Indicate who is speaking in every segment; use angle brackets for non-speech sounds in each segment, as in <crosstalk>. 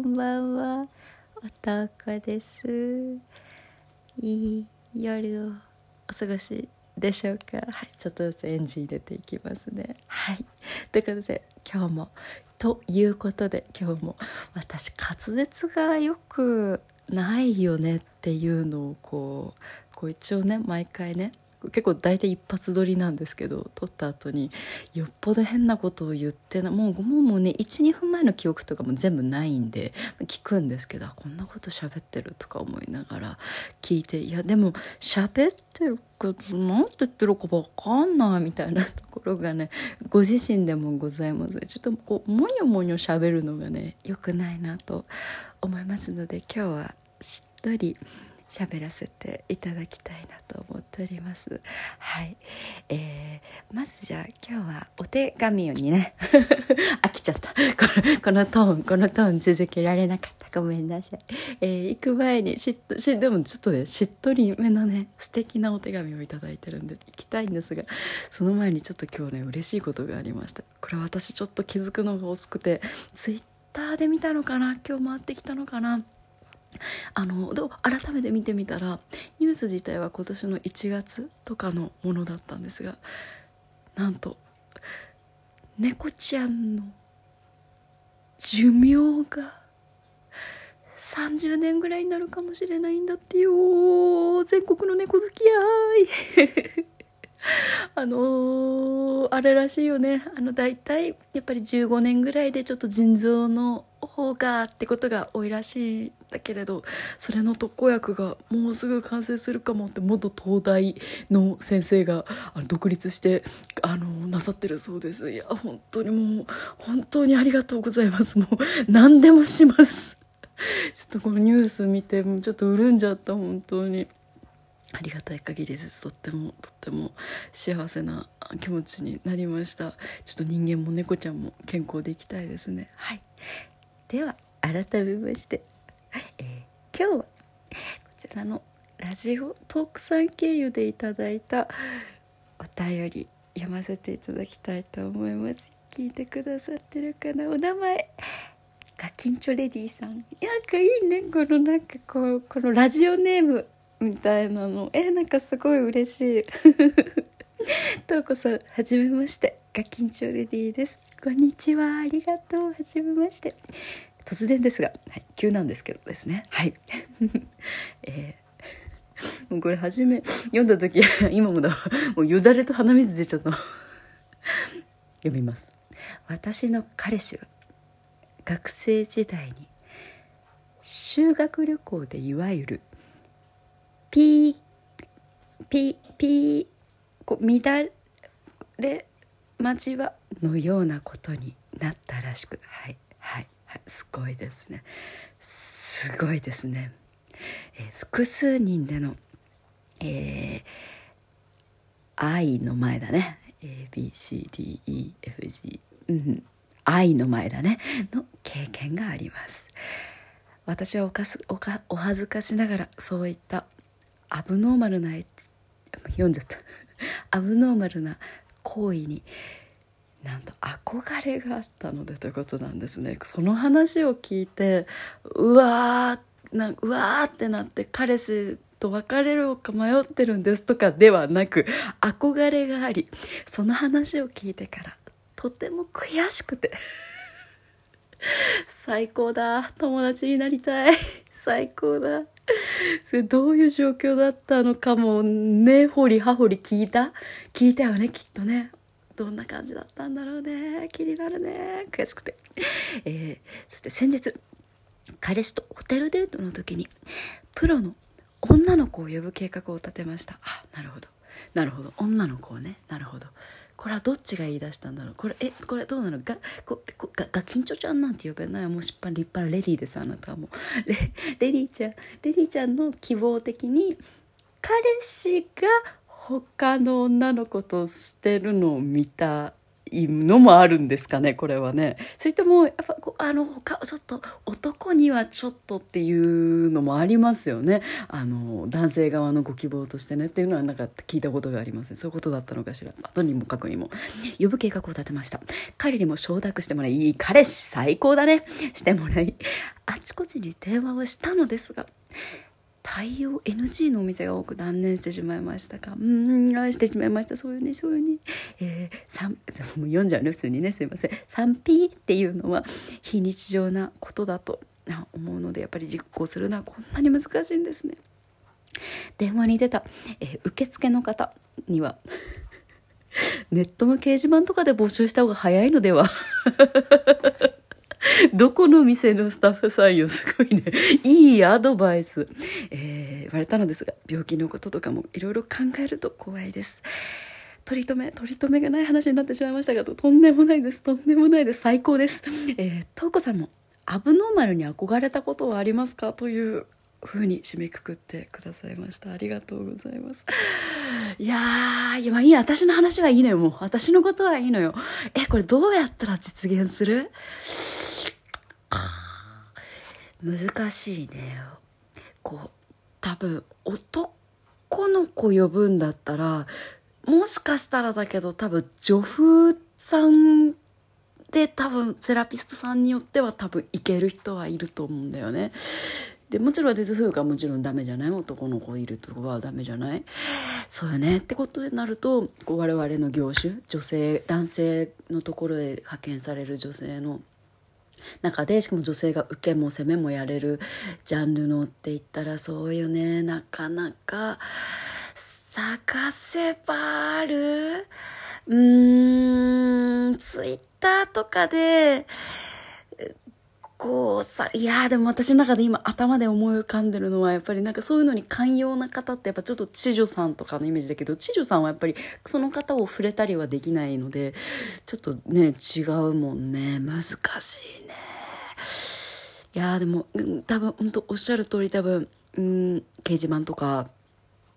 Speaker 1: こんばんは。男です。いい夜をお過ごしでしょうか。はいちょっとずつエンジン入れていきますね。はい。ということで今日もということで今日も私滑舌がよくないよねっていうのをこうこう一応ね毎回ね結構大体一発撮りなんですけど撮った後によっぽど変なことを言ってなもうもうもうね12分前の記憶とかも全部ないんで聞くんですけどこんなこと喋ってるとか思いながら聞いていやでも喋ってるけど何て言ってるか分かんないみたいなところがね <laughs> ご自身でもございます。ちょっとこうもにょもにょ喋るのがね良くないなと思いますので今日はしっとり喋らせていただきたいなと思っております。はい、えー、まずじゃあ今日はお手紙にね。<laughs> 飽きちゃった。<laughs> このトーンこのトーン続けられなかった。ごめんなさい、えー、行く前にしっとしでもちょっとねしっとりめのね素敵なお手紙を頂いてるんで行きたいんですがその前にちょっと今日ね嬉しいことがありましたこれ私ちょっと気づくのが遅くてツイッターで見たのかな？今日回ってきたのかな？あので改めて見てみたらニュース自体は今年の1月とかのものだったんですがなんと猫ちゃんの寿命が30年ぐらいになるかもしれないんだってよ。全国の猫好きやーい。<laughs> あのー、あれらしいよね。あの大体やっぱり15年ぐらいでちょっと腎臓の方がってことが多いらしいんだけれどそれの特効薬がもうすぐ完成するかもって元東大の先生が独立してあのなさってるそうです。いや本当にもう本当にありがとうございます。もう何でもします。<laughs> ちょっとこのニュース見てもうちょっと潤んじゃった本当に。ありがたい限りです。とってもとっても幸せな気持ちになりました。ちょっと人間も猫ちゃんも健康でいきたいですね。はい。では改めまして、えー、今日はこちらのラジオトークさん経由でいただいたお便り読ませていただきたいと思います。聞いてくださってるかな？お名前。ガキンチョレディさん。なんかいいね。このなんかこうこのラジオネームみたいなの。えなんかすごい嬉しい。とうこさんはじめまして。ガキンチョレディです。こんにちは。ありがとう。はじめまして。突然ですが、はい、急なんですけどですね。はい。<laughs> えー、もうこれ初め読んだ時今もだもうよだれと鼻水出ちゃった。読みます。私の彼氏は学生時代に修学旅行でいわゆるピーピーピーこう乱れ交わのようなことになったらしくはいはいはいすごいですね。すごいですね、えー、複数人でのえー、愛の前だね。ABCDEFG うん愛の前だね。の経験があります。私はおかすおかお恥ずかしながらそういったアブノーマルな読んじゃった。<laughs> アブノーマルな行為になんと憧れがあったのでということなんですね。その話を聞いてうわーなうわーってなって彼氏と別れるか迷ってるんですとかではなく憧れがありその話を聞いてからとても悔しくて。最高だ。友達になりたい。最高だ。それどういう状況だったのかもね。ほりはほり聞いた。聞いたよねきっとね。どんな感じだったんだろうね。気になるね。悔しくて、えー、そして先日彼氏とホテルデートの時にプロの女の子を呼ぶ計画を立てました。あなるほど。なるほど。女の子をね。なるほど。これはどっちが言い出したんだろう？これえこれどうなの？がここがが緊張ちゃんなんて呼べない？もうしっぱ立派なレディーですあなたはもう。レレディーちゃんレディーちゃんの希望的に彼氏が他の女の子としてるのを見た。いのもあるんですかねこれはね。それともやっぱこうあの他ちょっと男にはちょっとっていうのもありますよね。あの男性側のご希望としてねっていうのはなんか聞いたことがありますそういうことだったのかしら。とにもかくにも。呼ぶ計画を立てました。彼にも承諾してもらいいい彼氏最高だね。してもらいあちこちに電話をしたのですが対応 NG のお店が多く断念してしまいましたか？うん愛してしまいました。そういうねそういうね。えー、3もう読んじゃうね普通にね。すいません。3P っていうのは非日常なことだと思うのでやっぱり実行するのはこんなに難しいんですね。電話に出た、えー、受付の方にはネットの掲示板とかで募集した方が早いのでは？<laughs> どこの店のスタッフさんよ、すごいね。<laughs> いいアドバイス。えー、言われたのですが、病気のこととかもいろいろ考えると怖いです。取り留め、取り留めがない話になってしまいましたが、とんでもないです。とんでもないです。最高です。えー、とうこさんも、アブノーマルに憧れたことはありますか？という風に締めくくってくださいました。ありがとうございます。いやー、いや、まあいい私の話はいいのよ、もう。私のことはいいのよ。え、これどうやったら実現する？難しいね。こう、多分、男の子呼ぶんだったら、もしかしたらだけど多分、女風さんで多分、セラピストさんによっては多分いける人はいると思うんだよね。でもちろんデズフーがもちろんダメじゃない？男の子いるとこはダメじゃない？そうよねってことになるとこう我々の業種女性男性のところへ派遣される女性の中でしかも女性が受けも攻めもやれるジャンルのって言ったらそうよね。なかなか探せばある。うーんツイッターとかでこうさ、いやでも私の中で今頭で思い浮かんでるのはやっぱりなんかそういうのに寛容な方ってやっぱちょっと知女さんとかのイメージだけど、知女さんはやっぱりその方を触れたりはできないので、ちょっとね、違うもんね。難しいね。いやでも、多分本当おっしゃる通り多分、うん、掲示板とか、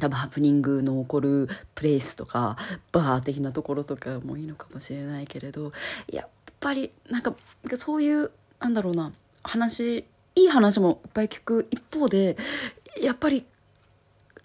Speaker 1: 多分ハプニングの起こるプレイスとかバー的なところとかもいいのかもしれないけれどやっぱりなんかそういうなんだろうな。話いい話もいっぱい聞く一方でやっぱり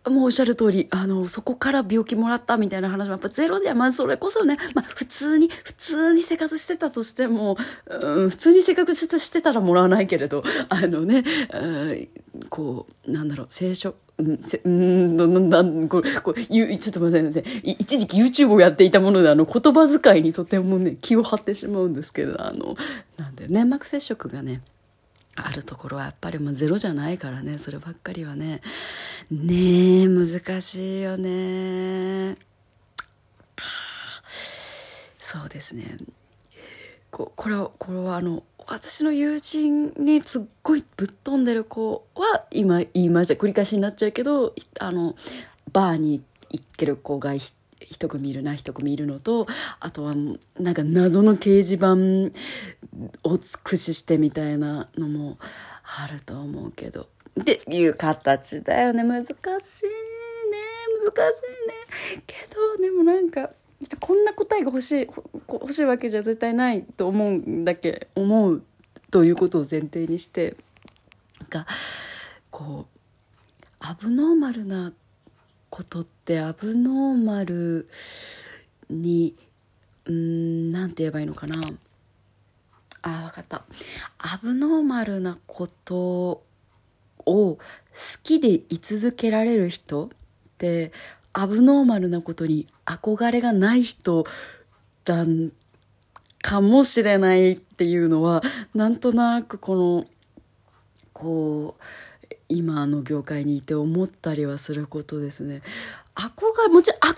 Speaker 1: もうおっしゃる通り、あの、そこから病気もらったみたいな話もやっぱゼロでは、まあそれこそね、まあ普通に、普通に生活してたとしても、うん、普通に生活してたらもらわないけれど、あのね、うんこう、なんだろう、聖書、うん、せうん、な、な、これ、これ、ゆ、ちょっと待ってください。一時期 YouTube をやっていたもので、あの、言葉遣いにとてもね、気を張ってしまうんですけど、あの、なんで、粘膜接触がね、あるところはやっぱりもうゼロじゃないからね、そればっかりはね。ねえ、難しいよね。そうですね。ここれは、これはあの、私の友人にすっごいぶっ飛んでる子は今言いました繰り返しになっちゃうけどあのバーに行ける子が一組いるな一組いるのとあとはなんか謎の掲示板を駆使してみたいなのもあると思うけど。っていう形だよね。難しいね。難しいね。けどでもなんかこんな答えが欲しい欲しいわけじゃ絶対ないと思うんだけ思うということを前提にしてがこうアブノーマルなことってアブノーマルにうんなんて言えばいいのかな。あ分かった。アブノーマルなことを好きでい続けられる人ってアブノーマルなことに憧れがない人だんかもしれないっていうのはなんとなくこのこう今の業界にいて思ったりはすることですね。憧れ、もちろん憧れが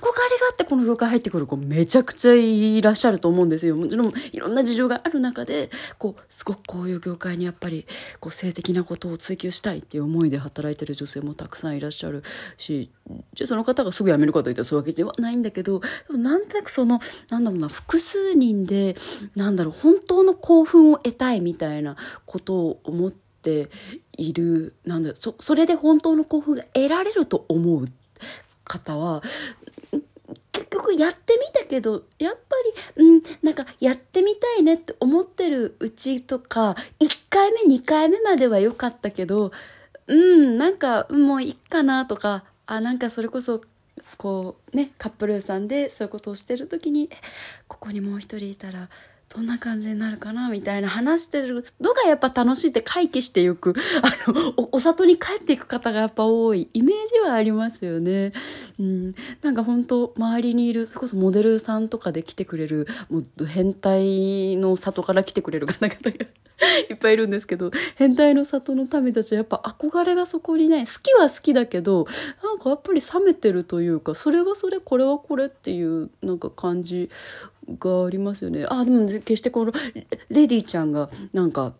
Speaker 1: あってこの業界入ってくる子めちゃくちゃいらっしゃると思うんですよ。もちろんいろんな事情がある中で、こう、すごくこういう業界にやっぱり、こう、性的なことを追求したいっていう思いで働いてる女性もたくさんいらっしゃるし、じゃあその方がすぐ辞めるかといったらそういうわけではないんだけど、なんとなくその、なんだろうな、複数人で、なんだろう、本当の興奮を得たいみたいなことを思って、ているなんだそそれで本当の興奮が得られると思う方は結局やってみたけどやっぱり、うん、なんかやってみたいねって思ってるうちとか1回目2回目までは良かったけどうんなんかもういいかなとかあなんかそれこそこうねカップルさんでそういうことをしてる時にここにもう一人いたらどんな感じになるかなみたいな話してるのがやっぱ楽しいって回帰していく、<laughs> あの、お、お里に帰っていく方がやっぱ多いイメージはありますよね。うん。なんか本当周りにいる、それこそモデルさんとかで来てくれる、もう変態の里から来てくれる <laughs> 方々がいっぱいいるんですけど、変態の里の民たちはやっぱ憧れがそこにない。好きは好きだけど、なんかやっぱり冷めてるというか、それはそれ、これはこれっていうなんか感じがありますよね。あ、でも決してこのレディちゃんがなんか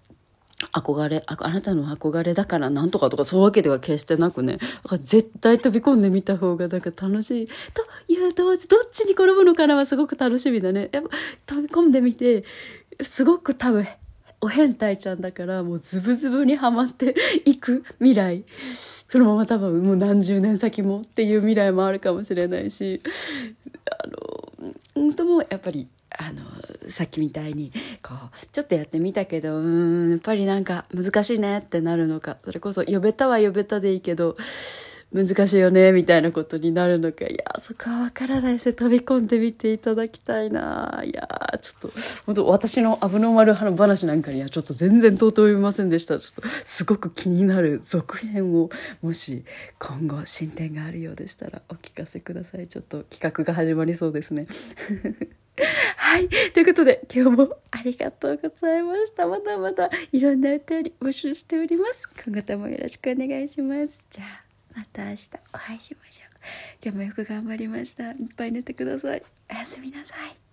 Speaker 1: 憧れあ、あなたの憧れだからなんとかとかそういうわけでは決してなくね、絶対飛び込んでみた方がなんか楽しい。という同時、どっちに転ぶのかなはすごく楽しみだね。やっぱ飛び込んでみて、すごく多分、お変態ちゃんだからもうズブズブにはまっていく未来。そのまま多分もう何十年先もっていう未来もあるかもしれないし、あの、ともやっぱり、あの、さっきみたいに、こう、ちょっとやってみたけど、うん、やっぱりなんか難しいねってなるのか、それこそ呼べたは呼べたでいいけど、難しいよね、みたいなことになるのか。いや、そこはわからないですね。飛び込んでみていただきたいな。いや、ちょっと、本当私のアブノーマル話なんかにはちょっと全然到底いませんでした。ちょっと、すごく気になる続編を、もし今後進展があるようでしたらお聞かせください。ちょっと企画が始まりそうですね。はい。ということで、今日もありがとうございました。まだまだいろんなお便り募集しております。今後ともよろしくお願いします。じゃあ。また明日お会いしましょう。今日もよく頑張りました。いっぱい寝てください。おやすみなさい。